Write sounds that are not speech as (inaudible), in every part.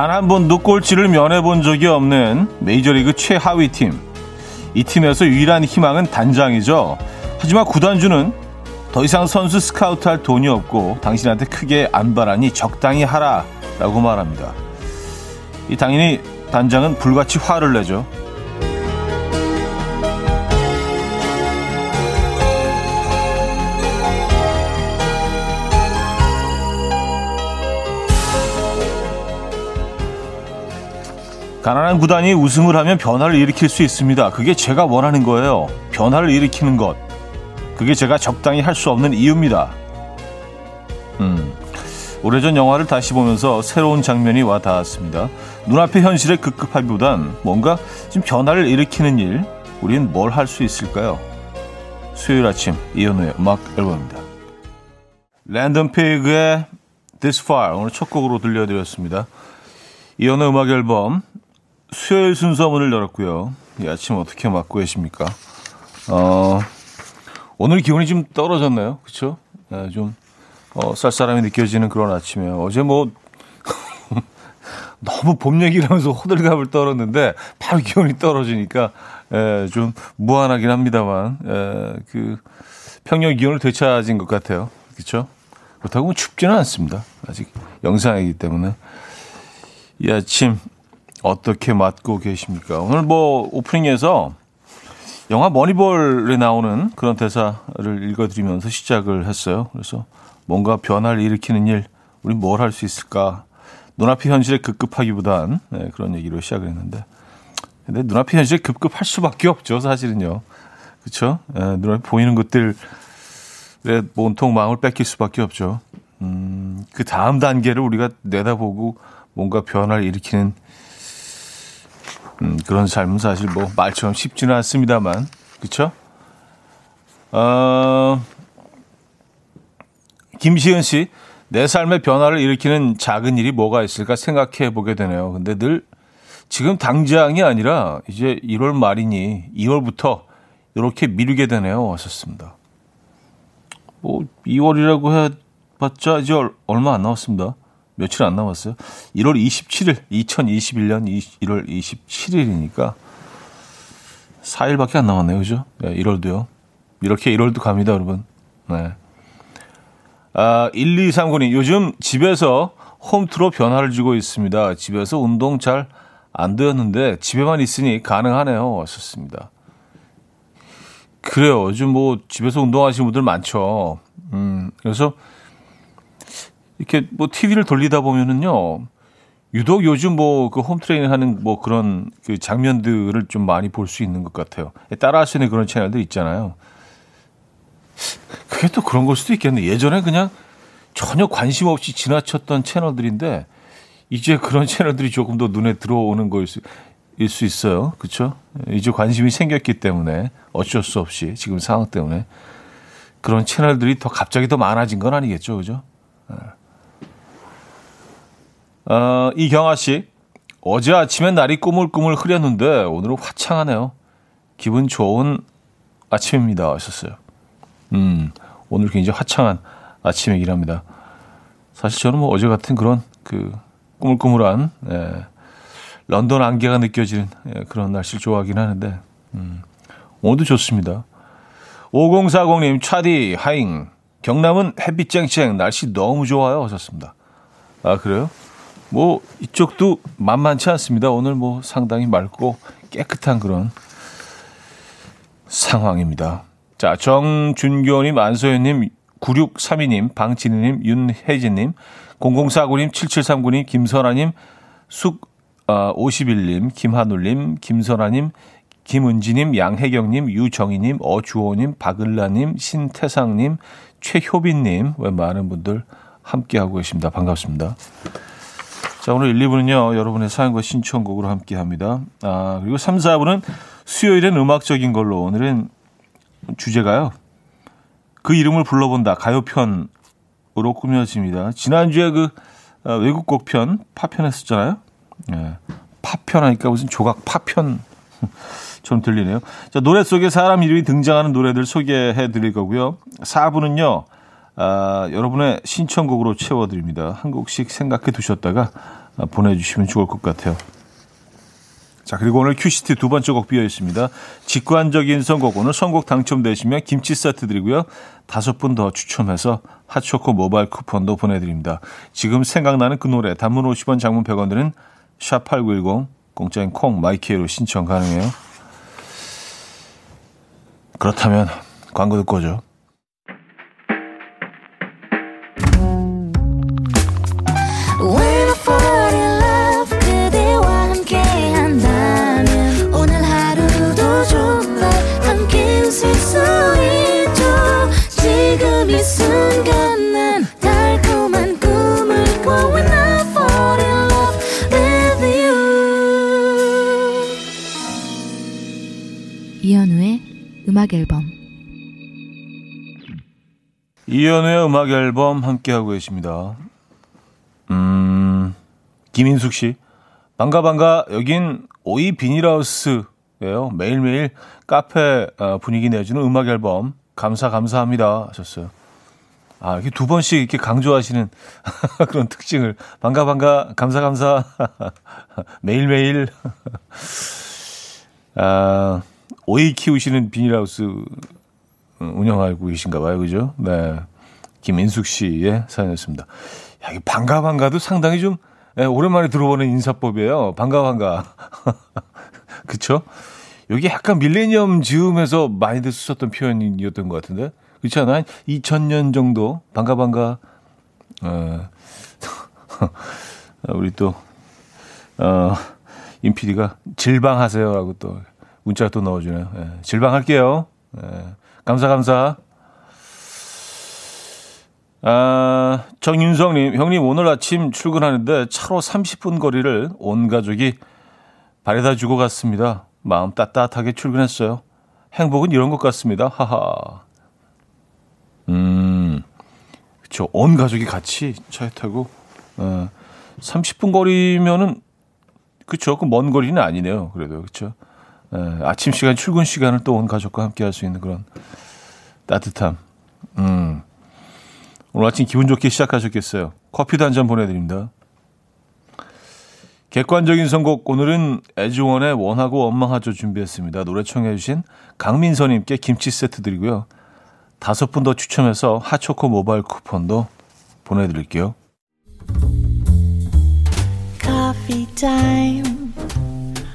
단 한 번도 꼴찌를 면해본 적이 없는 메이저리그 최하위 팀. 이 팀에서 유일한 희망은 단장이죠. 하지만 구단주는 더 이상 선수 스카우트 할 돈이 없고 당신한테 크게 안 바라니 적당히 하라 라고 말합니다. 이 당연히 단장은 불같이 화를 내죠. 가난한 구단이 우승을 하면 변화를 일으킬 수 있습니다. 그게 제가 원하는 거예요. 변화를 일으키는 것. 그게 제가 적당히 할 수 없는 이유입니다. 음. 오래전 영화를 다시 보면서 새로운 장면이 와 닿았습니다. 눈앞의 현실에 급급하기보단 뭔가 좀 변화를 일으키는 일, 우린 뭘할 수 있을까요? 수요일 아침 이현우의 음악 앨범입니다. 랜덤 페이그의 This Far 오늘 첫 곡으로 들려드렸습니다. 이현우의 음악 앨범 수요일 순서 문을 열었고요. 이 아침 어떻게 맞고 계십니까? 어, 오늘 기온이 좀 떨어졌나요? 그쵸? 네, 좀, 어, 쌀쌀함이 느껴지는 그런 아침이에요. 어제 뭐, (laughs) 너무 봄 얘기를 하면서 호들갑을 떨었는데, 바로 기온이 떨어지니까, 에, 좀 무한하긴 합니다만, 에, 그, 평년 기온을 되찾은 것 같아요. 그쵸? 그렇다고 춥지는 않습니다. 아직 영상이기 때문에. 이 아침, 어떻게 맞고 계십니까? 오늘 뭐 오프닝에서 영화 머니볼에 나오는 그런 대사를 읽어드리면서 시작을 했어요. 그래서 뭔가 변화를 일으키는 일, 우리 뭘 할 수 있을까? 눈앞의 현실에 급급하기보단 네, 그런 얘기로 시작을 했는데, 근데 눈앞의 현실에 급급할 수밖에 없죠, 사실은요. 그렇죠? 네, 눈앞에 보이는 것들에 온통 마음을 뺏길 수밖에 없죠. 음, 그 다음 단계를 우리가 내다보고 뭔가 변화를 일으키는 음, 그런 삶은 사실 뭐 말처럼 쉽지는 않습니다만, 그쵸? 어, 김시은 씨, 내 삶의 변화를 일으키는 작은 일이 뭐가 있을까 생각해 보게 되네요. 근데 늘 지금 당장이 아니라 이제 1월 말이니 2월부터 이렇게 미루게 되네요. 하셨습니다. 뭐 2월이라고 해봤자 이제 얼마 안 남았습니다. 며칠 안 남았어요. 1월 27일, 2021년 1월 27일이니까 4일밖에 안 남았네요. 그죠? 네, 1월도요. 이렇게 1월도 갑니다, 여러분. 네. 아, 1239님, 요즘 집에서 홈트로 변화를 주고 있습니다. 집에서 운동 잘 안 되었는데 집에만 있으니 가능하네요. 왔었습니다. 그래요. 요즘 뭐 집에서 운동하시는 분들 많죠. 음, 그래서 이렇게 뭐 TV를 돌리다 보면은요. 유독 요즘 뭐 그 홈트레이닝 하는 뭐 그런 그 장면들을 좀 많이 볼 수 있는 것 같아요. 따라 하시는 그런 채널들 있잖아요. 그게 또 그런 걸 수도 있겠네. 예전에 그냥 전혀 관심 없이 지나쳤던 채널들인데 이제 그런 채널들이 조금 더 눈에 들어오는 거일 수, 일수 있어요. 그렇죠? 이제 관심이 생겼기 때문에 어쩔 수 없이 지금 상황 때문에 그런 채널들이 더 갑자기 더 많아진 건 아니겠죠. 그죠? 네. 어, 이경아 씨. 어제 아침엔 날이 꾸물꾸물 흐렸는데 오늘은 화창하네요. 기분 좋은 아침입니다. 하셨어요. 음, 오늘 굉장히 화창한 아침이긴 합니다. 사실 저는 뭐 어제 같은 그런 그 꾸물꾸물한 예, 런던 안개가 느껴지는 예, 그런 날씨를 좋아하긴 하는데 음, 오늘도 좋습니다. 5040님 차디 하잉 경남은 햇빛 쨍쨍 날씨 너무 좋아요 하셨습니다. 아 그래요? 뭐 이쪽도 만만치 않습니다. 오늘 뭐 상당히 맑고 깨끗한 그런 상황입니다. 자, 정준교님, 안소연님, 9632님, 방진희님, 윤혜진님, 0049님, 7739님, 김선아님, 숙, 어, 51님, 김한울님, 김선아님, 김은지님, 양혜경님, 유정희님, 어주호님, 박을라님, 신태상님, 최효빈님, 왜 많은 분들 함께하고 계십니다. 반갑습니다. 자, 오늘 1, 2부는요, 여러분의 사연과 신청곡으로 함께 합니다. 아, 그리고 3, 4부는 수요일엔 음악적인 걸로 오늘은 주제가요. 그 이름을 불러본다. 가요편으로 꾸며집니다. 지난주에 그 어, 외국 곡 편, 파편 했었잖아요. 예. 파편 하니까 무슨 조각 파편 (laughs) 좀 들리네요. 자, 노래 속에 사람 이름이 등장하는 노래들 소개해 드릴 거고요. 4부는요, 아, 여러분의 신청곡으로 채워드립니다. 한 곡씩 생각해 두셨다가 보내주시면 좋을 것 같아요. 자, 그리고 오늘 큐시트 두 번째 곡 비어 있습니다. 직관적인 선곡. 오늘 선곡 당첨되시면 김치 세트 드리고요. 다섯 분 더 추첨해서 핫초코 모바일 쿠폰도 보내드립니다. 지금 생각나는 그 노래, 단문 50원, 장문 100원 드는 샵8910, 공짜인 콩, 마이케이로 신청 가능해요. 그렇다면 광고 듣고 오죠. 음악 앨범 이연우의 음악 앨범 함께하고 계십니다. 음, 김인숙 씨. 반가, 반가. 여긴 오이 비닐하우스예요. 매일매일 카페 어, 분위기 내주는 음악 앨범. 감사, 감사합니다. 하셨어요. 아, 이렇게 두 번씩 이렇게 강조하시는 (laughs) 그런 특징을. 반가, 반가. 감사, 감사. (laughs) 매일매일. (laughs) 아, 오이 키우시는 비닐하우스 운영하고 계신가 봐요. 그죠? 네. 김인숙 씨의 사연이었습니다. 야, 이 반가 반가도 상당히 좀 네, 오랜만에 들어보는 인사법이에요. 반가 반가. (laughs) 그쵸? 여기 약간 밀레니엄 즈음에서 많이들 쓰셨던 표현이었던 것 같은데. 그렇지 않아요? 2000년 정도 반가 반가. 어, (laughs) 우리 또 어, 임 PD가 질방하세요라고 또 문자 또 넣어주네요. 예, 질방할게요. 예, 감사, 감사. 아, 정윤성님, 형님, 오늘 아침 출근하는데 차로 30분 거리를 온 가족이 바래다 주고 갔습니다. 마음 따뜻하게 출근했어요. 행복은 이런 것 같습니다. 하하. 음, 그쵸. 온 가족이 같이 차에 타고, 어, 30분 거리면은, 그쵸. 그 먼 거리는 아니네요. 그래도, 그쵸. 예, 아침 시간, 출근 시간을 또 온 가족과 함께 할 수 있는 그런 따뜻함. 음. 오늘 아침 기분 좋게 시작하셨겠어요. 커피도 한 잔 보내드립니다. 객관적인 선곡 오늘은 애주원의 원하고 원망하죠 준비했습니다. 노래 청해주신 강민서님께 김치 세트 드리고요. 다섯 분 더 추첨해서 하초코 모바일 쿠폰도 보내드릴게요. Coffee time.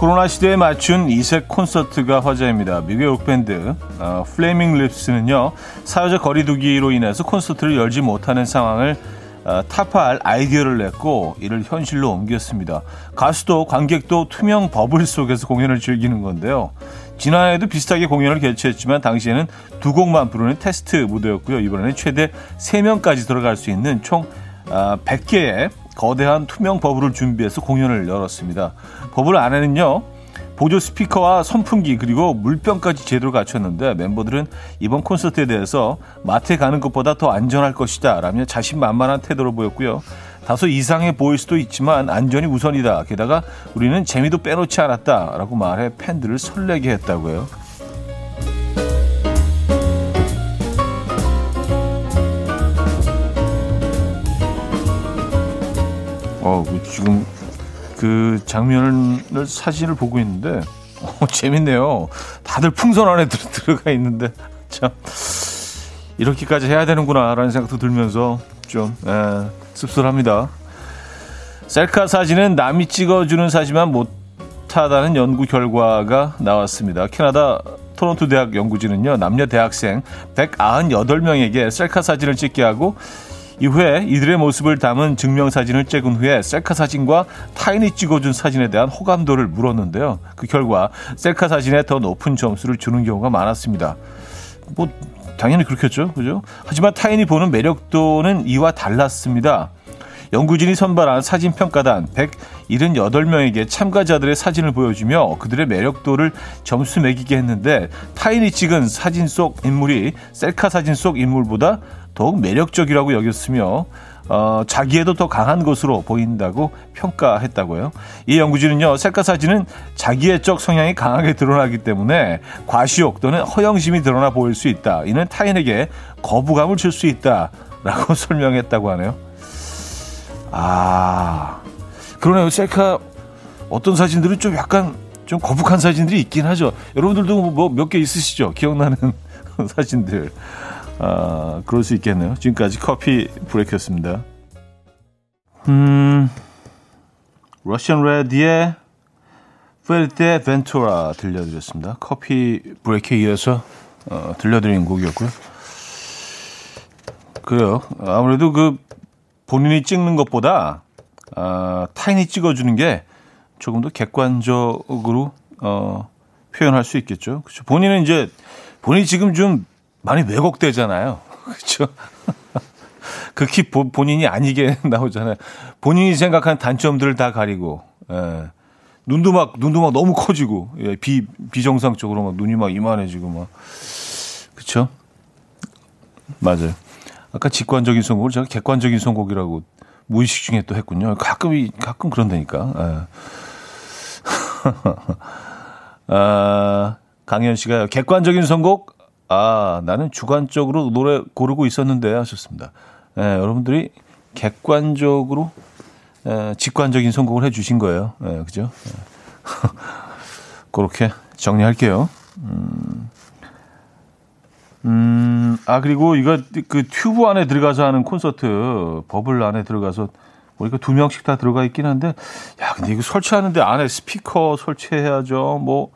코로나 시대에 맞춘 이색 콘서트가 화제입니다. 미국의 록밴드 어, 플레이밍 립스는요 사회적 거리두기로 인해서 콘서트를 열지 못하는 상황을 어, 타파할 아이디어를 냈고 이를 현실로 옮겼습니다. 가수도 관객도 투명 버블 속에서 공연을 즐기는 건데요. 지난해에도 비슷하게 공연을 개최했지만 당시에는 두 곡만 부르는 테스트 무대였고요. 이번에는 최대 3명까지 들어갈 수 있는 총 100개의 어, 거대한 투명 버블을 준비해서 공연을 열었습니다. 버블 안에는요. 보조 스피커와 선풍기 그리고 물병까지 제대로 갖췄는데 멤버들은 이번 콘서트에 대해서 마트에 가는 것보다 더 안전할 것이다 라며 자신만만한 태도를 보였고요. 다소 이상해 보일 수도 있지만 안전이 우선이다. 게다가 우리는 재미도 빼놓지 않았다 라고 말해 팬들을 설레게 했다고요. 어, 그 지금 그 장면을 사진을 보고 있는데 (laughs) 어, 재밌네요. 다들 풍선 안에 들, 어가 있는데 (laughs) 참 이렇게까지 해야 되는구나라는 생각도 들면서 좀 에, 예, 씁쓸합니다. 셀카 사진은 남이 찍어주는 사진만 못하다는 연구 결과가 나왔습니다. 캐나다 토론토 대학 연구진은요 남녀 대학생 198명에게 셀카 사진을 찍게 하고 이후에 이들의 모습을 담은 증명사진을 찍은 후에 셀카 사진과 타인이 찍어준 사진에 대한 호감도를 물었는데요. 그 결과 셀카 사진에 더 높은 점수를 주는 경우가 많았습니다. 뭐 당연히 그렇겠죠. 그죠? 하지만 타인이 보는 매력도는 이와 달랐습니다. 연구진이 선발한 사진 평가단 178명에게 참가자들의 사진을 보여주며 그들의 매력도를 점수 매기게 했는데 타인이 찍은 사진 속 인물이 셀카 사진 속 인물보다 더욱 매력적이라고 여겼으며 어, 자기에도 더 강한 것으로 보인다고 평가했다고요. 이 연구진은요, 셀카 사진은 자기애적 성향이 강하게 드러나기 때문에 과시욕 또는 허영심이 드러나 보일 수 있다. 이는 타인에게 거부감을 줄 수 있다 라고 (laughs) 설명했다고 하네요. 아, 그러네요. 셀카 어떤 사진들은 좀 약간 좀 거북한 사진들이 있긴 하죠. 여러분들도 뭐 몇 개 있으시죠? 기억나는 (laughs) 사진들. 아, 그럴 수 있겠네요. 지금까지 커피 브레이크였습니다. 음, 러시안 레디의 페르테 벤토라 들려드렸습니다. 커피 브레이크에 이어서 어, 들려드린 곡이었고요. 그래요. 아무래도 그 본인이 찍는 것보다 아, 타인이 찍어주는 게 조금 더 객관적으로 어, 표현할 수 있겠죠. 그렇죠. 본인은 이제 본인이 지금 좀 많이 왜곡되잖아요. (laughs) 그렇죠. (laughs) 극히 본인이 아니게 (laughs) 나오잖아요. 본인이 생각한 단점들을 다 가리고, 예. 눈도 막, 눈도 막 너무 커지고, 예. 비, 비정상적으로 막 눈이 막 이만해지고 막. 그쵸? 맞아요. 아까 직관적인 선곡을 제가 객관적인 선곡이라고 무의식 중에 또 했군요. 가끔, 가끔 그런다니까. 예. 아, 강현 씨가 객관적인 선곡, 아, 나는 주관적으로 노래 고르고 있었는데 하셨습니다. 예, 여러분들이 객관적으로 예, 직관적인 선곡을 해 주신 거예요. 예, 그죠? 예. (laughs) 그렇게 정리할게요. 음, 음, 아, 그리고 이거 그 튜브 안에 들어가서 하는 콘서트, 버블 안에 들어가서 보니까 두 명씩 다 들어가 있긴 한데, 야, 근데 이거 설치하는데 안에 스피커 설치해야죠. 뭐,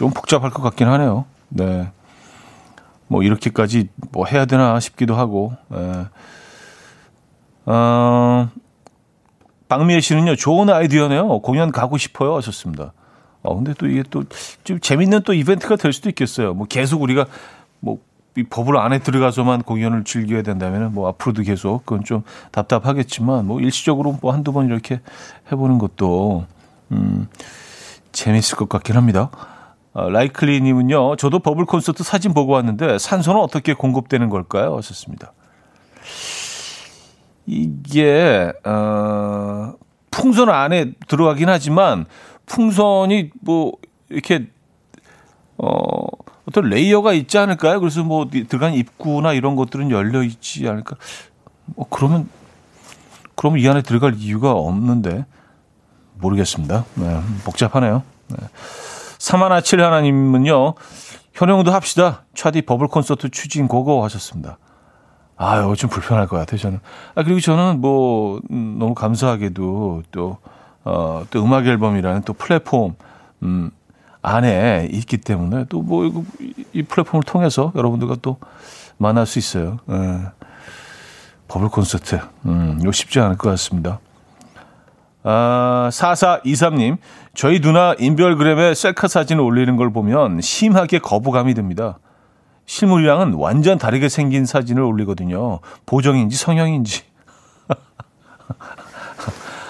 좀 복잡할 것 같긴 하네요. 네. 뭐 이렇게까지 뭐 해야 되나 싶기도 하고. 예. 어, 박미애 씨는요, 좋은 아이디어네요. 공연 가고 싶어요. 하셨습니다. 어, 근데 또 이게 또 좀 재밌는 또 이벤트가 될 수도 있겠어요. 뭐 계속 우리가 뭐이 버블 안에 들어가서만 공연을 즐겨야 된다면 뭐 앞으로도 계속 그건 좀 답답하겠지만 뭐 일시적으로 뭐 한두 번 이렇게 해보는 것도 음, 재밌을 것 같긴 합니다. 어, 라이클리님은요, 저도 버블 콘서트 사진 보고 왔는데 산소는 어떻게 공급되는 걸까요? 하셨습니다. 이게, 어, 풍선 안에 들어가긴 하지만 풍선이 뭐, 이렇게, 어, 어떤 레이어가 있지 않을까요? 그래서 뭐 들어간 입구나 이런 것들은 열려 있지 않을까? 뭐 그러면, 그러면 이 안에 들어갈 이유가 없는데 모르겠습니다. 네, 복잡하네요. 네. 사마나칠 하나님은요, 현영도 합시다. 차디 버블 콘서트 추진 고고 하셨습니다. 아유, 좀 불편할 것 같아요, 저는. 아, 그리고 저는 뭐, 음, 너무 감사하게도 또, 어, 또 음악 앨범이라는 또 플랫폼, 음, 안에 있기 때문에 또 뭐, 이 플랫폼을 통해서 여러분들과 또 만날 수 있어요. 예. 버블 콘서트. 음, 이거 쉽지 않을 것 같습니다. 아, 4423님, 저희 누나 인별그램에 셀카 사진을 올리는 걸 보면 심하게 거부감이 듭니다. 실물이랑은 완전 다르게 생긴 사진을 올리거든요. 보정인지 성형인지. (laughs)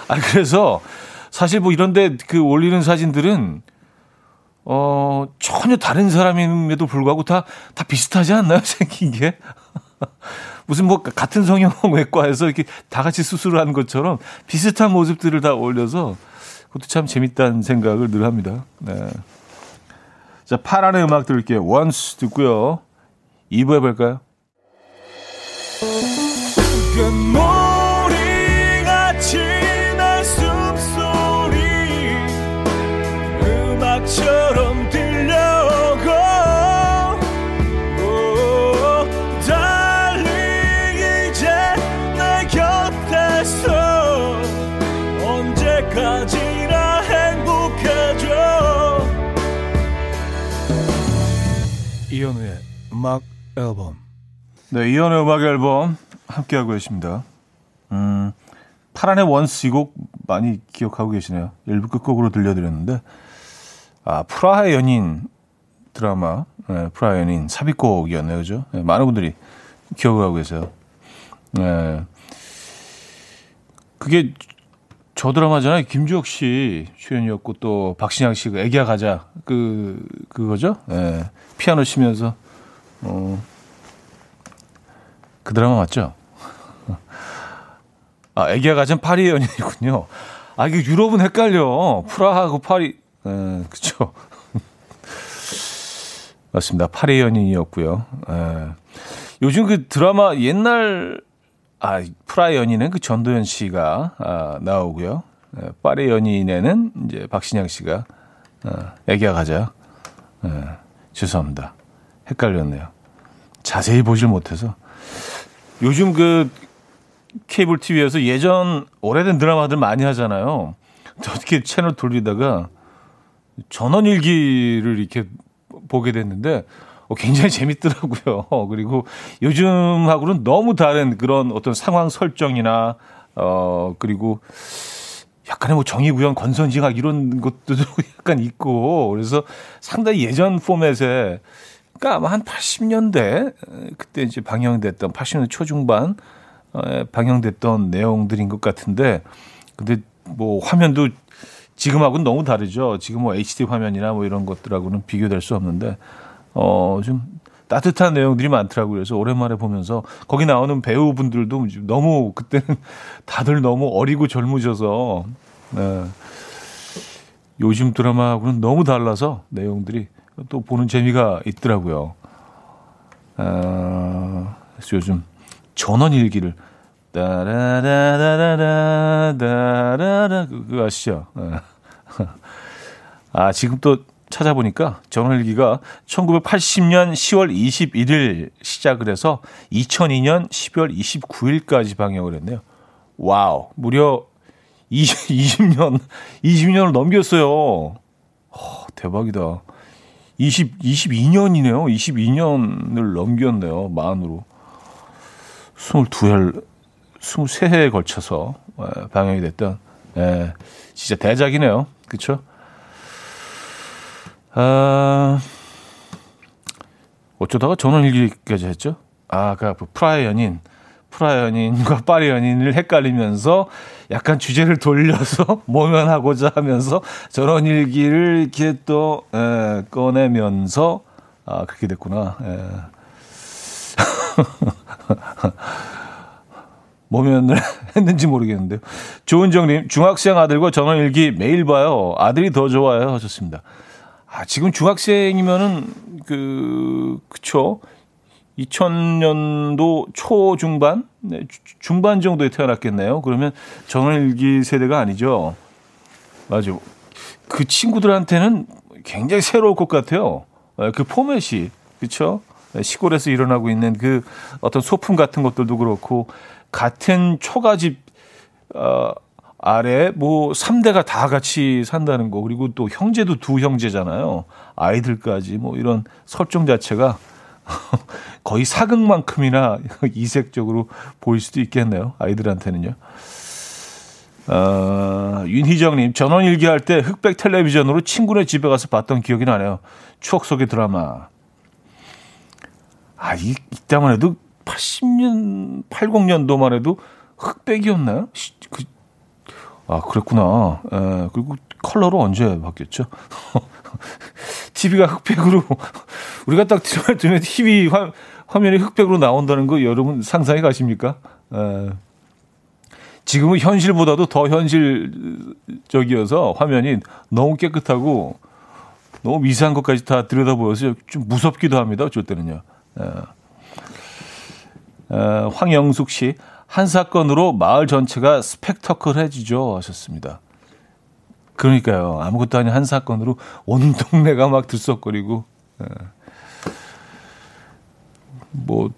아, 그래서 사실 뭐 이런데 그 올리는 사진들은 어, 전혀 다른 사람임에도 불구하고 다, 다 비슷하지 않나요? (laughs) 생긴 게? 무슨 뭐 같은 성형 외과에서 이렇게 다 같이 수술을 하는 것처럼 비슷한 모습들을 다 올려서 그것도 참 재밌다는 생각을 늘 합니다. 네. 자, 파란의 음악 들을게요. 원스 듣고요. 2부 해볼까요? 앨범. 네, 이현우의 음악 앨범 함께하고 계십니다. 음, 파란의 Once 이 곡 많이 기억하고 계시네요. 일부 끝곡으로 들려드렸는데, 아, 프라하의 연인 드라마 예, 프라하의 연인 삽입곡이었네요. 그죠? 예, 많은 분들이 기억을 하고 계세요. 예. 그게 저 드라마잖아요. 김주혁 씨 출연이었고 또 박신양 씨가 애기야 가자 그 그거죠. 예. 피아노 치면서 어. 그 드라마 맞죠? (laughs) 아, 애기야 가자 파리 연인이군요. 아, 이게 유럽은 헷갈려. 프라하고 파리. 예, 그쵸. (laughs) 맞습니다. 파리 연인이었고요. 예. 요즘 그 드라마 옛날 아, 프라이 연인은 그 전도연 씨가 아, 나오고요. 예, 파리 연인에는 이제 박신양 씨가 아, 애기야 가자. 예, 죄송합니다. 헷갈렸네요. 자세히 보질 못해서. 요즘 그 케이블 TV에서 예전 오래된 드라마들 많이 하잖아요. 어떻게 채널 돌리다가 전원일기를 이렇게 보게 됐는데 어, 굉장히 재밌더라고요. (laughs) 그리고 요즘하고는 너무 다른 그런 어떤 상황 설정이나 어 그리고 약간의 뭐 정의구현, 권선징악 이런 것도 (laughs) 약간 있고 그래서 상당히 예전 포맷에 그러니까 아마 한 80년대 그때 이제 방영됐던 80년대 초중반 에 방영됐던 내용들인 것 같은데 근데 뭐 화면도 지금하고는 너무 다르죠. 지금 뭐 HD 화면이나 뭐 이런 것들하고는 비교될 수 없는데 어, 좀 따뜻한 내용들이 많더라고요. 그래서 오랜만에 보면서 거기 나오는 배우분들도 너무 그때는 (laughs) 다들 너무 어리고 젊으셔서 네. 요즘 드라마하고는 너무 달라서 내용들이 또 보는 재미가 있더라고요. 아, 그래서 요즘 전원 일기를 따라라라라라라라 그거 아시죠? 네. 아 지금 또 찾아보니까 전원일기가 1980년 10월 21일 시작을 해서 2002년 12월 29일까지 방영을 했네요. 와우, 무려 20, 20년, 20년을 넘겼어요. 어, 대박이다. 20, 22년이네요. 22년을 넘겼네요. 만으로. 22살, 23회에 걸쳐서 예, 방영이 됐던, 예, 진짜 대작이네요. 그쵸? 아, 어쩌다가 전원일기까지 했죠? 아, 그 프라이 연인, 프라이 연인과 파리 연인을 헷갈리면서 약간 주제를 돌려서 (laughs) 모면하고자 하면서 전원일기를 이렇게 또 에, 꺼내면서 아 그렇게 됐구나. 에. (laughs) 모면을 (laughs) 했는지 모르겠는데요. 조은정님, 중학생 아들과 전원일기 매일 봐요. 아들이 더 좋아요. 하셨습니다. 아, 지금 중학생이면은 그 그쵸? 2000년도 초 중반, 네, 중반 정도에 태어났겠네요. 그러면 전원일기 세대가 아니죠. 맞아. 그 친구들한테는 굉장히 새로울 것 같아요. 네, 그 포맷이 그렇죠. 시골에서 일어나고 있는 그 어떤 소품 같은 것들도 그렇고 같은 초가집 어, 아래 뭐 3대가 다 같이 산다는 거 그리고 또 형제도 두 형제잖아요. 아이들까지 뭐 이런 설정 자체가 (laughs) 거의 사극만큼이나 (laughs) 이색적으로 보일 수도 있겠네요. 아이들한테는요. 어, 윤희정님, 전원 일기할 때 흑백 텔레비전으로 친구네 집에 가서 봤던 기억이 나네요. 추억 속의 드라마. 아, 이, 이때만 해도 80년, 80년도만 해도 흑백이었나요? 그, 아, 그랬구나. 에, 예, 그리고 컬러로 언제 바뀌었죠? (laughs) (laughs) TV가 흑백으로, (laughs) 우리가 딱 들으면 TV 화, 화면이 흑백으로 나온다는 거 여러분 상상해 가십니까? 에, 예. 지금은 현실보다도 더 현실적이어서 화면이 너무 깨끗하고 너무 미세한 것까지 다 들여다보여서 좀 무섭기도 합니다. 어쩔 때는요. 황영숙 씨, 한 사건으로 마을 전체가 스펙터클해지죠 하셨습니다. 그러니까요. 아무것도 아닌 한 사건으로 온 (laughs) 동네가 막 들썩거리고. 예. 뭐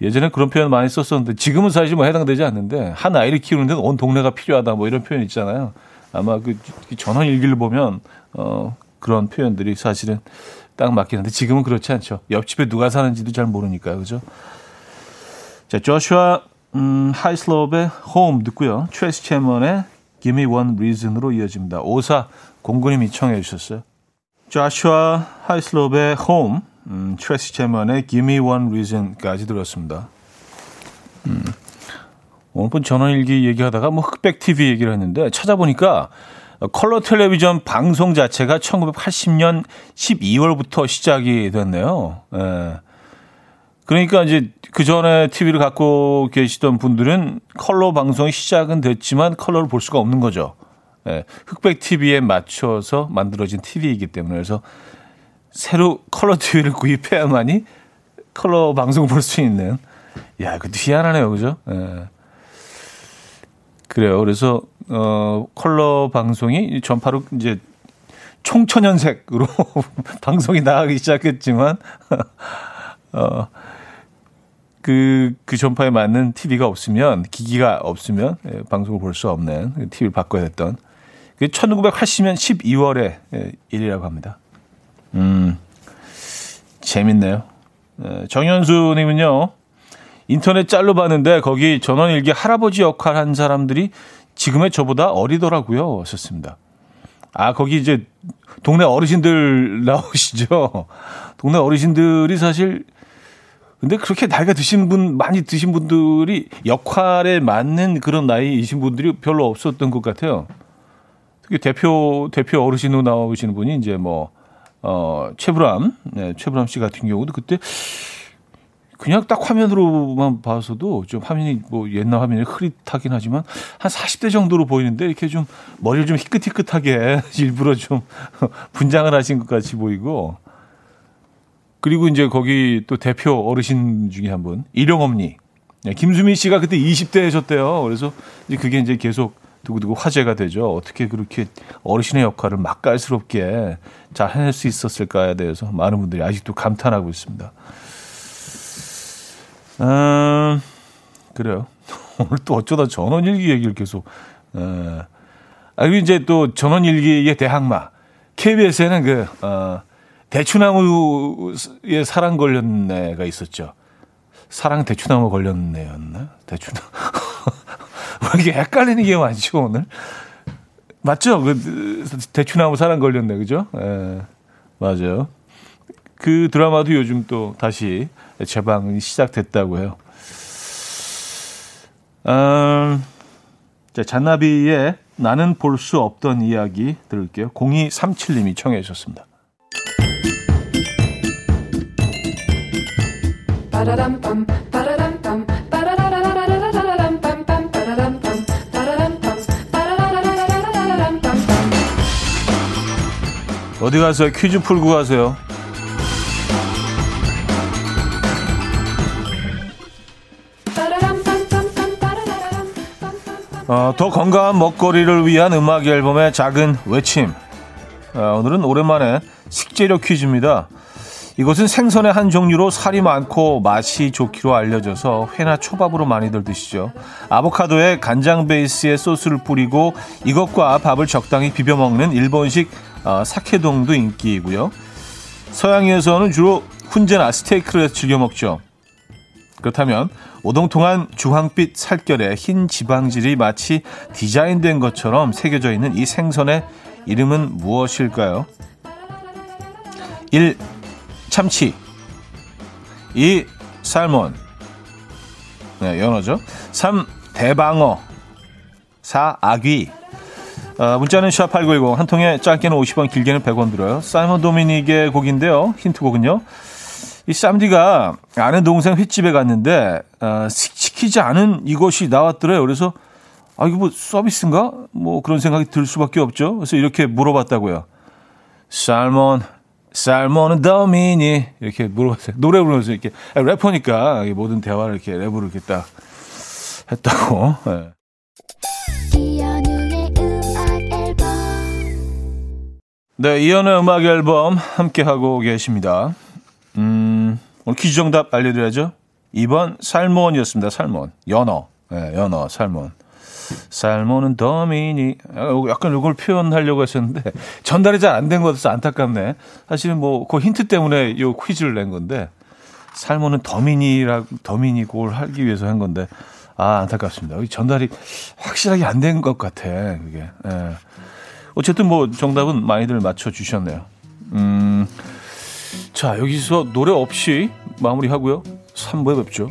예전에 그런 표현 많이 썼었는데 지금은 사실 뭐 해당되지 않는데 한 아이를 키우는데 온 동네가 필요하다 뭐 이런 표현 있잖아요. 아마 그 전원 일기를 보면 어 그런 표현들이 사실은 딱 맞긴 한데 지금은 그렇지 않죠. 옆집에 누가 사는지도 잘 모르니까요. 그죠? 자, 조슈아 음, 하이슬롭의 홈 듣고요. 트레이시 채프먼의 Give Me One Reason으로 이어집니다. 오사 공군님이 청해 주셨어요. 자슈아 하이슬롭의 Home, 음, 트레이시 채프먼의 Give Me One Reason까지 들었습니다. 음, 오늘 본 전원일기 얘기하다가 뭐 흑백 TV 얘기를 했는데 찾아보니까 컬러 텔레비전 방송 자체가 1980년 12월부터 시작이 됐네요. 예. 그러니까 이제 그 전에 TV를 갖고 계시던 분들은 컬러 방송이 시작은 됐지만 컬러를 볼 수가 없는 거죠. 예, 흑백 TV에 맞춰서 만들어진 TV이기 때문에 그래서 새로 컬러 TV를 구입해야만이 컬러 방송을 볼 수 있는. 야, 그것도 희한하네요, 그죠? 예. 그래요. 그래서 어 컬러 방송이 전파로 이제 총천연색으로 (laughs) 방송이 나가기 시작했지만 (laughs) 어 그, 그 전파에 맞는 TV가 없으면, 기기가 없으면, 예, 방송을 볼 수 없는 TV를 바꿔야 됐던. 그게 1980년 12월의 예, 일이라고 합니다. 음, 재밌네요. 예, 정현수님은요, 인터넷 짤로 봤는데, 거기 전원일기 할아버지 역할 한 사람들이 지금의 저보다 어리더라고요. 썼습니다. 아, 거기 이제 동네 어르신들 (laughs) 나오시죠? 동네 어르신들이 사실 근데 그렇게 나이가 드신 분, 많이 드신 분들이 역할에 맞는 그런 나이이신 분들이 별로 없었던 것 같아요. 특히 대표, 대표 어르신으로 나오시는 분이 이제 뭐, 어, 최불암, 네, 최불암 씨 같은 경우도 그때 그냥 딱 화면으로만 봐서도 좀 화면이 뭐 옛날 화면이 흐릿하긴 하지만 한 40대 정도로 보이는데 이렇게 좀 머리를 좀 희끗희끗하게 (laughs) 일부러 좀 (laughs) 분장을 하신 것 같이 보이고 그리고 이제 거기 또 대표 어르신 중에 한 분, 일용엄니. 네, 김수민 씨가 그때 20대셨대요. 그래서 이제 그게 이제 계속 두고두고 화제가 되죠. 어떻게 그렇게 어르신의 역할을 맛깔스럽게 잘 해낼 수 있었을까에 대해서 많은 분들이 아직도 감탄하고 있습니다. 음, 그래요. (laughs) 오늘 또 어쩌다 전원일기 얘기를 계속, 에. 아, 그리고 이제 또 전원일기의 대항마. KBS에는 그, 어, 대추나무에 사랑 걸렸네가 있었죠. 사랑 대추나무 걸렸네였나? 대추나무. 왜 (laughs) 이게 헷갈리는 게 많죠, 오늘? 맞죠? 그, 대추나무 사랑 걸렸네, 그죠? 예, 맞아요. 그 드라마도 요즘 또 다시 재방이 시작됐다고 해요. 음, 자, 잔나비의 나는 볼 수 없던 이야기 들을게요. 0237님이 청해 주셨습니다. 어디 가세요? 퀴즈 풀고 가세요. 어, 더 건강한 먹거리를 위한 음악 앨범의 작은 외침. 어, 오늘은 오랜만에 식재료 퀴즈입니다. 이것은 생선의 한 종류로 살이 많고 맛이 좋기로 알려져서 회나 초밥으로 많이들 드시죠. 아보카도에 간장 베이스의 소스를 뿌리고 이것과 밥을 적당히 비벼 먹는 일본식 어, 사케동도 인기이고요. 서양에서는 주로 훈제나 스테이크를 즐겨 먹죠. 그렇다면 오동통한 주황빛 살결에 흰 지방질이 마치 디자인된 것처럼 새겨져 있는 이 생선의 이름은 무엇일까요? 1. 참치. 2. 살몬 네, 연어죠. 3. 대방어. 4. 아귀. 어, 문자는 샵8910 한 통에 짧게는 50원 길게는 100원 들어요. 사이먼 도미닉의 곡인데요. 힌트곡은요. 이 쌈디가 아는 동생 횟집에 갔는데 어, 시키지 않은 이것이 나왔더래요. 그래서 아 이거 뭐 서비스인가? 뭐 그런 생각이 들 수밖에 없죠. 그래서 이렇게 물어봤다고요. 살몬 살몬은 더미니 이렇게 물어봤어요. 노래 부르면서 이렇게 래퍼니까 모든 대화를 이렇게 랩으로 이렇게 딱 했다고. 네. 네, 이연의 음악 앨범 함께 하고 계십니다. 음, 오늘 퀴즈 정답 알려드려야죠. 2번 살몬이었습니다. 살몬 연어, 네, 연어 살몬. 살모는 더미니. 약간 이걸 표현하려고 했었는데 전달이 잘 안 된 것 같아서 안타깝네. 사실은 뭐 그 힌트 때문에 이 퀴즈를 낸 건데 살모는 더미니라 더미니 골 하기 위해서 한 건데 아 안타깝습니다. 전달이 확실하게 안 된 것 같아 그게. 예. 어쨌든 뭐 정답은 많이들 맞춰 주셨네요. 음, 자, 여기서 노래 없이 마무리하고요. 3부에 뵙죠.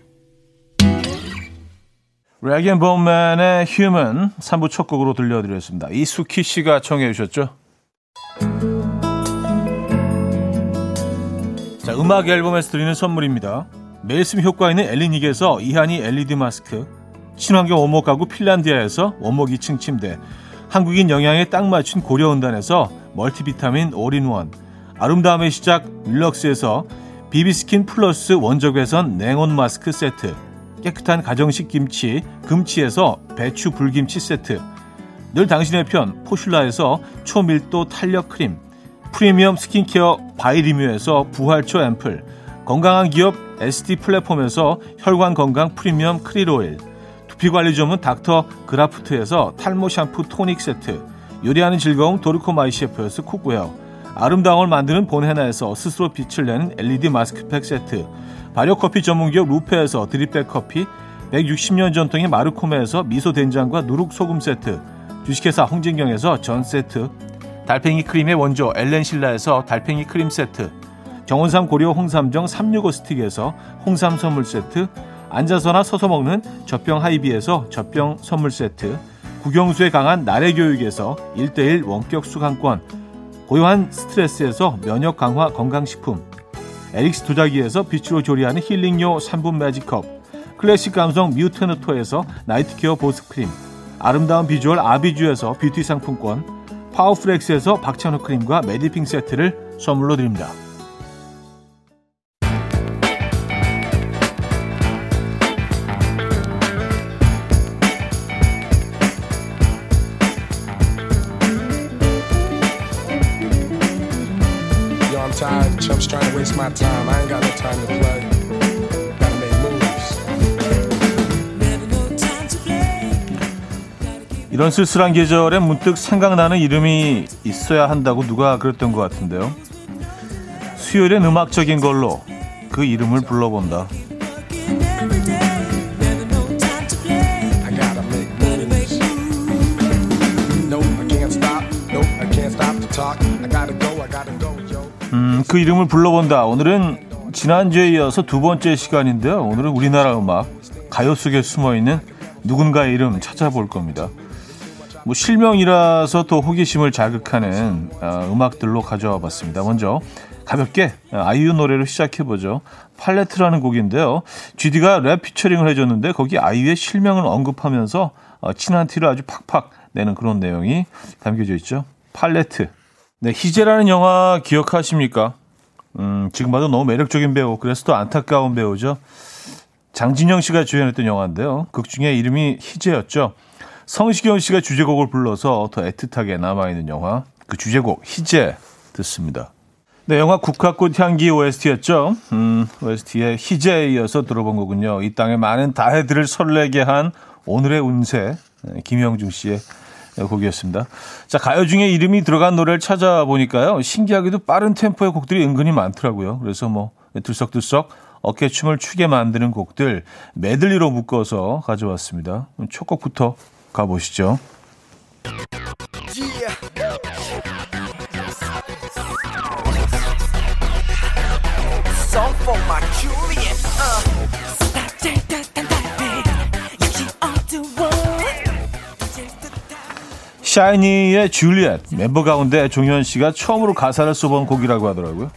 래그앤본 맨의 Human 3부 첫 곡으로 들려드렸습니다. 이수키 씨가 청해 주셨죠? 자, 음악 앨범에서 드리는 선물입니다. 매일 쓰 효과 있는 엘리닉에서 이하니 LED 마스크, 친환경 원목 가구 핀란디아에서 원목 2층 침대, 한국인 영양에 딱 맞춘 고려은단에서 멀티비타민 올인원, 아름다움의 시작 윌럭스에서 비비스킨 플러스 원적외선 냉온 마스크 세트, 깨끗한 가정식 김치 금치에서 배추 불김치 세트. 늘 당신의 편 포슐라에서 초밀도 탄력 크림. 프리미엄 스킨케어 바이리뮤에서 부활초 앰플. 건강한 기업 SD 플랫폼에서 혈관 건강 프리미엄 크릴 오일. 두피관리 전문 닥터 그라프트에서 탈모 샴푸 토닉 세트. 요리하는 즐거움 도르코 마이셰프에서 cookware. 아름다움을 만드는 본헤나에서 스스로 빛을 내는 LED 마스크팩 세트 발효커피 전문기업 루페에서 드립백 커피 160년 전통의 마르코메에서 미소된장과 누룩소금 세트 주식회사 홍진경에서 전 세트 달팽이 크림의 원조 엘렌실라에서 달팽이 크림 세트 정원삼 고려 홍삼정 365 스틱에서 홍삼 선물 세트 앉아서나 서서 먹는 젖병 하이비에서 젖병 선물 세트 국영수에 강한 나래 교육에서 1대1 원격 수강권 고요한 스트레스에서 면역 강화 건강식품 에릭스 도자기에서 빛으로 조리하는 힐링요 3분 매직컵 클래식 감성 뮤트너토에서 night care 보습크림 아름다운 비주얼 아비주에서 뷰티 상품권 파워플렉스에서 박찬호 크림과 메디핑 세트를 선물로 드립니다. Waste my time. I ain't got no time to play. 이런 쓸쓸한 계절에 문득 생각나는 이름이 있어야 한다고 누가 그랬던 것 같은데요. 수요일엔 음악적인 걸로 그 이름을 불러본다. 그 이름을 불러본다. 오늘은 지난주에 이어서 두 번째 시간인데요. 오늘은 우리나라 음악, 가요 속에 숨어 있는 누군가의 이름 찾아볼 겁니다. 뭐 실명이라서 또 호기심을 자극하는 어, 음악들로 가져와 봤습니다. 먼저 가볍게 아이유 노래로 시작해보죠. 팔레트라는 곡인데요. GD가 랩 피처링을 해줬는데 거기 아이유의 실명을 언급하면서 어, 친한 티를 아주 팍팍 내는 그런 내용이 담겨져 있죠. 팔레트. 네, 희재라는 영화 기억하십니까? 음, 지금 봐도 너무 매력적인 배우, 그래서 또 안타까운 배우죠. 장진영 씨가 주연했던 영화인데요. 극 중에 이름이 희재였죠. 성시경 씨가 주제곡을 불러서 더 애틋하게 남아있는 영화. 그 주제곡, 희재, 듣습니다. 네, 영화 국화꽃 향기 OST였죠. 음, OST의 희재에 이어서 들어본 거군요. 이 땅의 많은 다해들을 설레게 한 오늘의 운세. 네, 김영중 씨의 곡이었습니다. 자, 가요 중에 이름이 들어간 노래를 찾아보니까요. 신기하게도 빠른 템포의 곡들이 은근히 많더라고요. 그래서 뭐 들썩들썩 어깨춤을 추게 만드는 곡들 메들리로 묶어서 가져왔습니다. 첫 곡부터 가보시죠. 샤이니의 줄리엣 멤버 가운데 종현 씨가 처음으로 가사를 써본 곡이라고 하더라고요.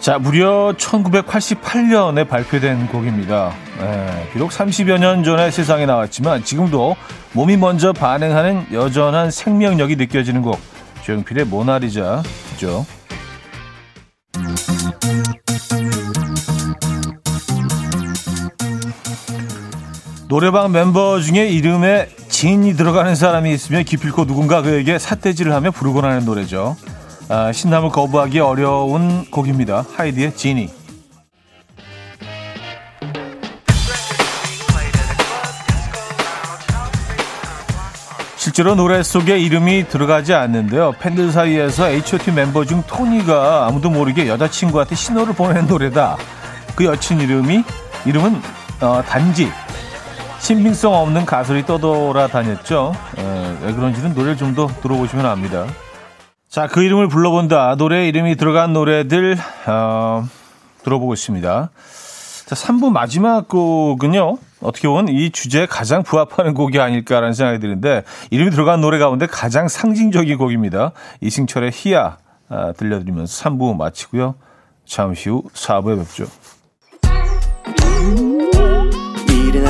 자, 무려 1988년에 발표된 곡입니다. 네, 비록 30여 년 전에 세상에 나왔지만 지금도 몸이 먼저 반응하는 여전한 생명력이 느껴지는 곡. 조용필의 모나리자죠. 노래방 멤버 중에 이름에 진이 들어가는 사람이 있으면 기필코 누군가 그에게 삿대질을 하며 부르곤 하는 노래죠. 아, 신남을 거부하기 어려운 곡입니다. 하이디의 지니. 실제로 노래 속에 이름이 들어가지 않는데요. 팬들 사이에서 H.O.T 멤버 중 토니가 아무도 모르게 여자친구한테 신호를 보낸 노래다. 그 여친 이름이 이름은 어, 단지 신빙성 없는 가설이 떠돌아다녔죠. 에, 왜 그런지는 노래를 좀 더 들어보시면 압니다. 자, 그 이름을 불러본다. 노래 이름이 들어간 노래들 어, 들어보고 있습니다. 자, 3부 마지막 곡은요. 어떻게 보면 이 주제에 가장 부합하는 곡이 아닐까라는 생각이 드는데 이름이 들어간 노래 가운데 가장 상징적인 곡입니다. 이승철의 희야 아, 들려드리면서 3부 마치고요. 잠시 후 4부에 뵙죠.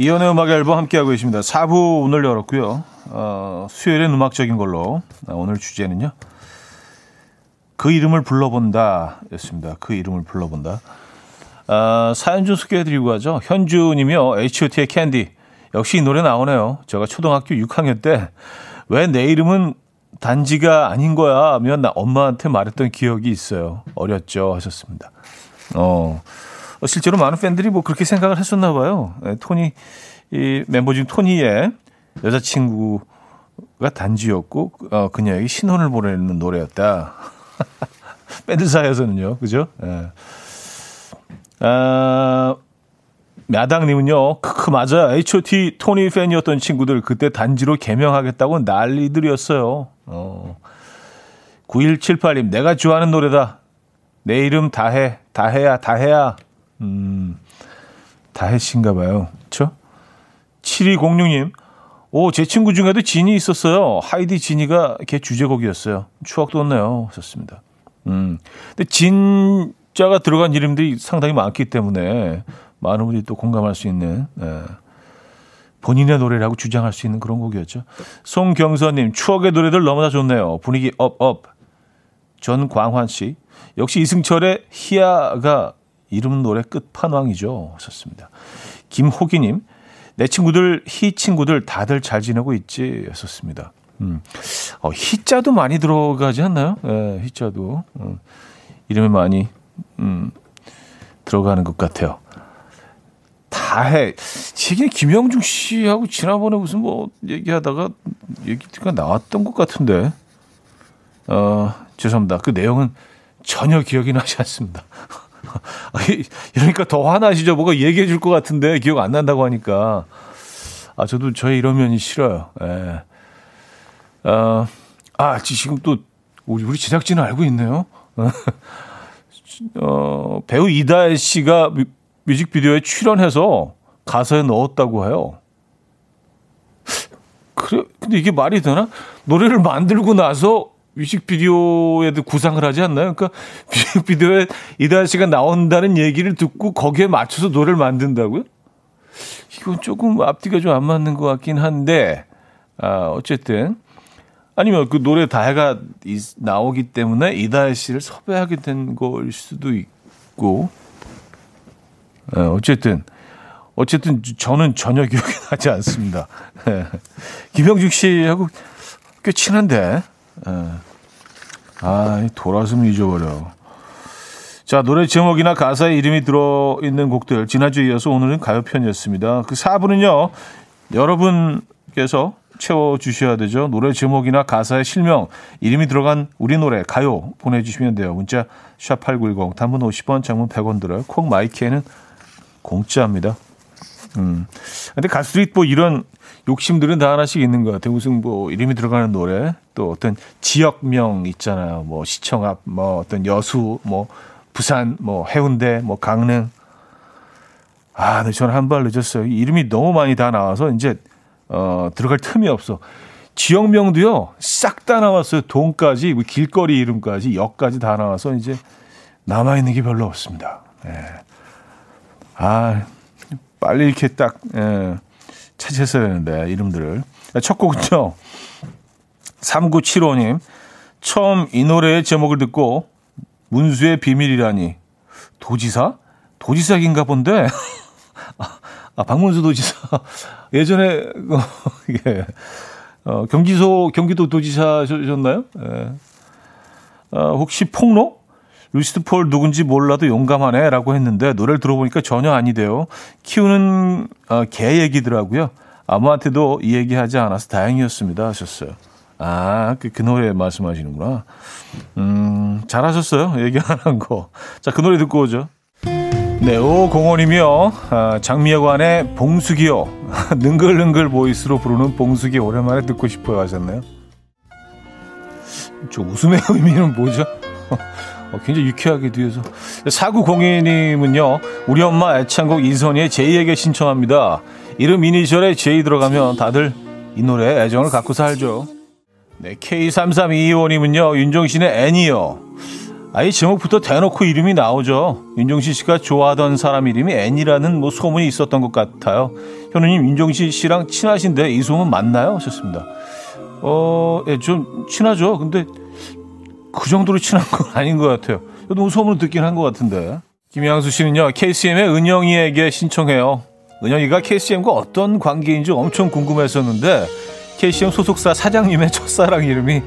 이현우의 음악 앨범 함께하고 계십니다 4부 오늘 열었고요 어, 수요일엔 음악적인 걸로 아, 오늘 주제는요. 그 이름을 불러본다 였습니다. 그 이름을 불러본다. 아, 사연 좀 소개해드리고 가죠. 현주님이요. H.O.T의 캔디. 역시 이 노래 나오네요. 제가 초등학교 6학년 때 왜 내 이름은 단지가 아닌 거야 하면 나 엄마한테 말했던 기억이 있어요. 어렸죠 하셨습니다. 어, 실제로 많은 팬들이 뭐 그렇게 생각을 했었나 봐요. 네, 토니 이 멤버 중 토니의 여자친구가 단지였고 어, 그녀에게 신혼을 보내는 노래였다. (laughs) 밴드 사이에서는요, 그죠? 예. 아, 야당님은요, 크크 맞아. H.O.T. 토니 팬이었던 친구들 그때 단지로 개명하겠다고 난리들이었어요. 어. 9178님, 내가 좋아하는 노래다. 내 이름 다해, 다해야, 다해야. 음, 다해 씨인가 봐요. 그쵸? 7206님, 오, 제 친구 중에도 진이 있었어요. 하이디 진이가 걔 주제곡이었어요. 추억 돋네요. 하셨습니다. 음. 근데 진자가 들어간 이름들이 상당히 많기 때문에 많은 분들이 또 공감할 수 있는, 예. 본인의 노래라고 주장할 수 있는 그런 곡이었죠. 송경선님, 추억의 노래들 너무나 좋네요. 분위기 up, up. 전광환 씨. 역시 이승철의 희야가 이름 노래 끝판왕이죠. 하셨습니다. 김호기님, 내 친구들, 희 친구들 다들 잘 지내고 있지? 였었습니다. 음. 어, 희자도 많이 들어가지 않나요? 예, 희자도. 음, 이름에 많이, 음, 들어가는 것 같아요. 다해. 지금 김영중 씨하고 지난번에 무슨 뭐 얘기하다가 얘기가 나왔던 것 같은데. 어, 죄송합니다. 그 내용은 전혀 기억이 나지 않습니다. (laughs) 이러니까 더 화나시죠? 뭐가 얘기해 줄 것 같은데 기억 안 난다고 하니까. 아, 저도 저의 이런 면이 싫어요. 예. 어, 아, 지금 또 우리, 우리 제작진은 알고 있네요. (laughs) 어, 배우 이다혜 씨가 뮤, 뮤직비디오에 출연해서 가사에 넣었다고 해요. 그래, 근데 이게 말이 되나? 노래를 만들고 나서 뮤직비디오에도 구상을 하지 않나요? 그러니까 뮤직비디오에 이다은 씨가 나온다는 얘기를 듣고 거기에 맞춰서 노래를 만든다고요? 이건 조금 앞뒤가 좀 안 맞는 것 같긴 한데, 아, 어쨌든. 아니면 그 노래 다해가 나오기 때문에 이다혜 씨를 섭외하게 된 걸 수도 있고, 아, 어쨌든, 어쨌든 저는 전혀 기억이 (laughs) 나지 않습니다. 예. 김영중 씨하고 꽤 친한데, 예. 아, 돌아서면 잊어버려. 자, 노래 제목이나 가사에 이름이 들어있는 곡들, 지난주에 이어서 오늘은 가요편이었습니다. 그 4부는요, 여러분께서 채워주셔야 되죠. 노래 제목이나 가사의 실명, 이름이 들어간 우리 노래, 가요 보내주시면 돼요. 문자 샵8910, 단문 50원, 장문 100원 들어요. 콩 마이키에는 공짜입니다. 음. 근데 가수들이 뭐 이런 욕심들은 다 하나씩 있는 것 같아요. 무슨 뭐 이름이 들어가는 노래, 또 어떤 지역명 있잖아요. 뭐 시청 앞, 뭐 어떤 여수, 뭐 부산, 뭐 해운대, 뭐 강릉. 아, 근데 저는 한 발 늦었어요. 이름이 너무 많이 다 나와서 이제 어, 들어갈 틈이 없어. 지역명도요, 싹 다 나왔어요. 동까지, 뭐 길거리 이름까지, 역까지 다 나와서 이제 남아있는 게 별로 없습니다. 예. 아, 빨리 이렇게 딱, 예, 찾았어야 되는데, 이름들을. 첫 곡은요, 3975님, 처음 이 노래의 제목을 듣고, 문수의 비밀이라니, 도지사? 도지사인가 본데? (laughs) 아, 박문수 도지사. (laughs) 예전에, (laughs) 어, 예. 어, 경기도, 경기도 도지사셨나요? 예. 어, 혹시 폭로? 루시드 폴 누군지 몰라도 용감하네 라고 했는데 노래를 들어보니까 전혀 아니대요. 키우는 어, 개 얘기더라고요. 아무한테도 이 얘기 하지 않아서 다행이었습니다 하셨어요. 아, 그, 그 노래 말씀하시는구나. 음, 잘하셨어요. 얘기 안 한 거. 자, 그 노래 듣고 오죠. 네, 오공원이며 아, 장미여관의 봉숙이요. (laughs) 능글능글 보이스로 부르는 봉숙이 오랜만에 듣고 싶어요 하셨네요. 저 웃음의 (laughs) 의미는 뭐죠? 어, 굉장히 유쾌하게 뒤에서. 사구공인님은요, 우리 엄마 애창곡 이선희의 제이에게 신청합니다. 이름 이니셜에 제이 들어가면 다들 이 노래 애정을 갖고 살죠. 네, K3325님은요, 윤종신의 애니요. 아예 제목부터 대놓고 이름이 나오죠. 윤종신 씨가 좋아하던 사람 이름이 앤이라는 뭐 소문이 있었던 것 같아요. 현우님 윤종신 씨랑 친하신데 이 소문 맞나요? 하셨습니다. 어, 예, 좀 친하죠. 근데 그 정도로 친한 건 (laughs) 아닌 것 같아요. 너무 소문을 듣긴 한 것 같은데. 김양수 씨는요, KCM의 은영이에게 신청해요. 은영이가 KCM과 어떤 관계인지 엄청 궁금했었는데, KCM 소속사 사장님의 (laughs) 첫사랑 이름이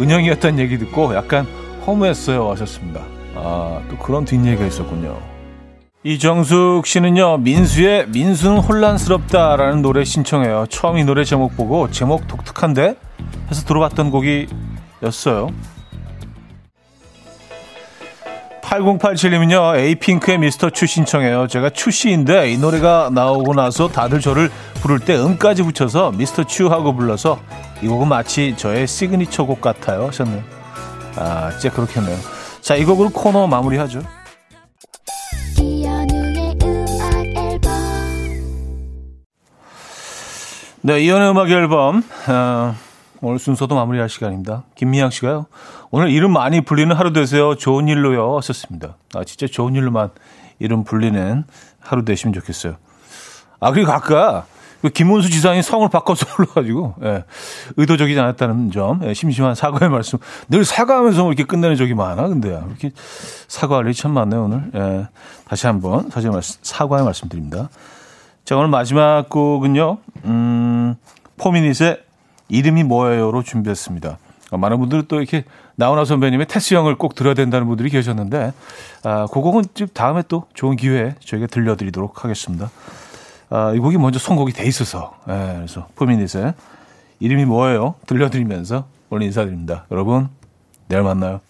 은영이었다는 얘기 듣고 약간 허무했어요 하셨습니다. 아, 또 그런 뒷얘기가 있었군요. 이정숙 씨는요, 민수의 민수는 혼란스럽다라는 노래 신청해요. 처음 이 노래 제목 보고 제목 독특한데? 해서 들어봤던 곡이었어요. 8087님은요, 에이핑크의 미스터 추 신청해요. 제가 추씨인데 이 노래가 나오고 나서 다들 저를 부를 때 음까지 붙여서 미스터 추 하고 불러서 이 곡은 마치 저의 시그니처 곡 같아요. 하셨네요. 아, 진짜 그렇겠네요. 자, 이 곡으로 코너 마무리하죠. 네, 이연의 음악 앨범. 어, 오늘 순서도 마무리할 시간입니다. 김미양 씨가요. 오늘 이름 많이 불리는 하루 되세요. 좋은 일로요. 썼습니다. 아, 진짜 좋은 일로만 이름 불리는 하루 되시면 좋겠어요. 아, 그리고 아까 그 김문수 지사님 성을 바꿔서 (laughs) 불러가지고 예, 의도적이지 않았다는 점 예, 심심한 사과의 말씀 늘 사과하면서 이렇게 끝내는 적이 많아 근데 이렇게 사과할 일이 참 많네요 오늘 예, 다시 한번 사죄 말씀 사과의 말씀 드립니다 자 오늘 마지막 곡은요 음, 포미닛의 이름이 뭐예요로 준비했습니다 아, 많은 분들은 또 이렇게 나훈아 선배님의 테스 형을 꼭 들어야 된다는 분들이 계셨는데 아, 그 곡은 다음에 또 좋은 기회에 저희가 들려드리도록 하겠습니다. 아, 이 곡이 먼저 선곡이 돼 있어서 예, 그래서 포미닛의 이름이 뭐예요? 들려드리면서 오늘 인사드립니다. 여러분 내일 만나요.